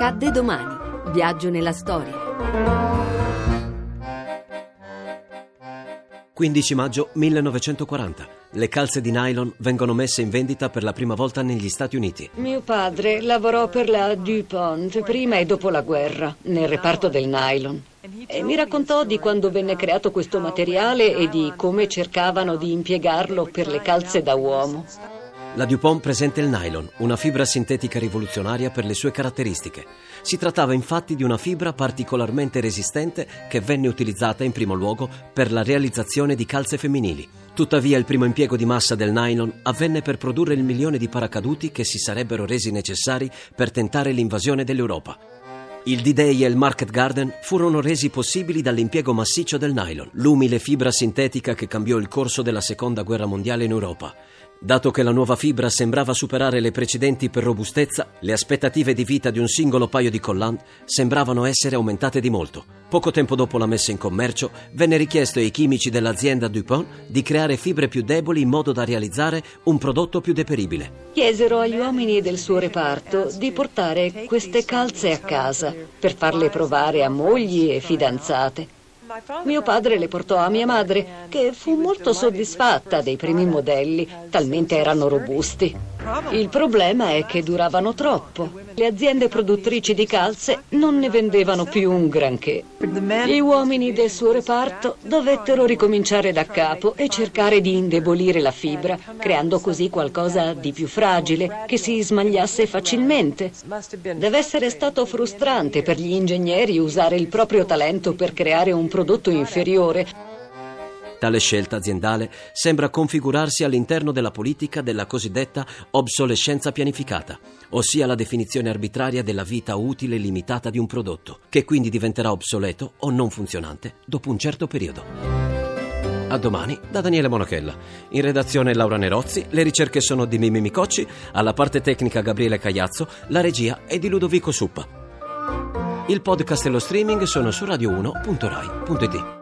Accadde domani. Viaggio nella storia. 15 maggio 1940. Le calze di nylon vengono messe in vendita per la prima volta negli Stati Uniti. Mio padre lavorò per la DuPont prima e dopo la guerra, nel reparto del nylon. E mi raccontò di quando venne creato questo materiale e di come cercavano di impiegarlo per le calze da uomo. La DuPont presenta il nylon, una fibra sintetica rivoluzionaria per le sue caratteristiche. Si trattava infatti di una fibra particolarmente resistente che venne utilizzata in primo luogo per la realizzazione di calze femminili. Tuttavia il primo impiego di massa del nylon avvenne per produrre il milione di paracaduti che si sarebbero resi necessari per tentare l'invasione dell'Europa. Il D-Day e il Market Garden furono resi possibili dall'impiego massiccio del nylon, l'umile fibra sintetica che cambiò il corso della Seconda Guerra Mondiale in Europa. Dato che la nuova fibra sembrava superare le precedenti per robustezza, le aspettative di vita di un singolo paio di collant sembravano essere aumentate di molto. Poco tempo dopo la messa in commercio, venne richiesto ai chimici dell'azienda DuPont di creare fibre più deboli in modo da realizzare un prodotto più deperibile. Chiesero agli uomini del suo reparto di portare queste calze a casa per farle provare a mogli e fidanzate. Mio padre le portò a mia madre, che fu molto soddisfatta dei primi modelli, talmente erano robusti. Il problema è che duravano troppo. Le aziende produttrici di calze non ne vendevano più un granché. Gli uomini del suo reparto dovettero ricominciare da capo e cercare di indebolire la fibra, creando così qualcosa di più fragile, che si smagliasse facilmente. Deve essere stato frustrante per gli ingegneri usare il proprio talento per creare un prodotto inferiore Tale scelta aziendale sembra configurarsi all'interno della politica della cosiddetta obsolescenza pianificata, ossia la definizione arbitraria della vita utile limitata di un prodotto, che quindi diventerà obsoleto o non funzionante dopo un certo periodo. A domani da Daniele Monachella. In redazione Laura Nerozzi, le ricerche sono di Mimmi Micocci, alla parte tecnica Gabriele Cagliazzo, la regia è di Ludovico Suppa. Il podcast e lo streaming sono su radio1.rai.it.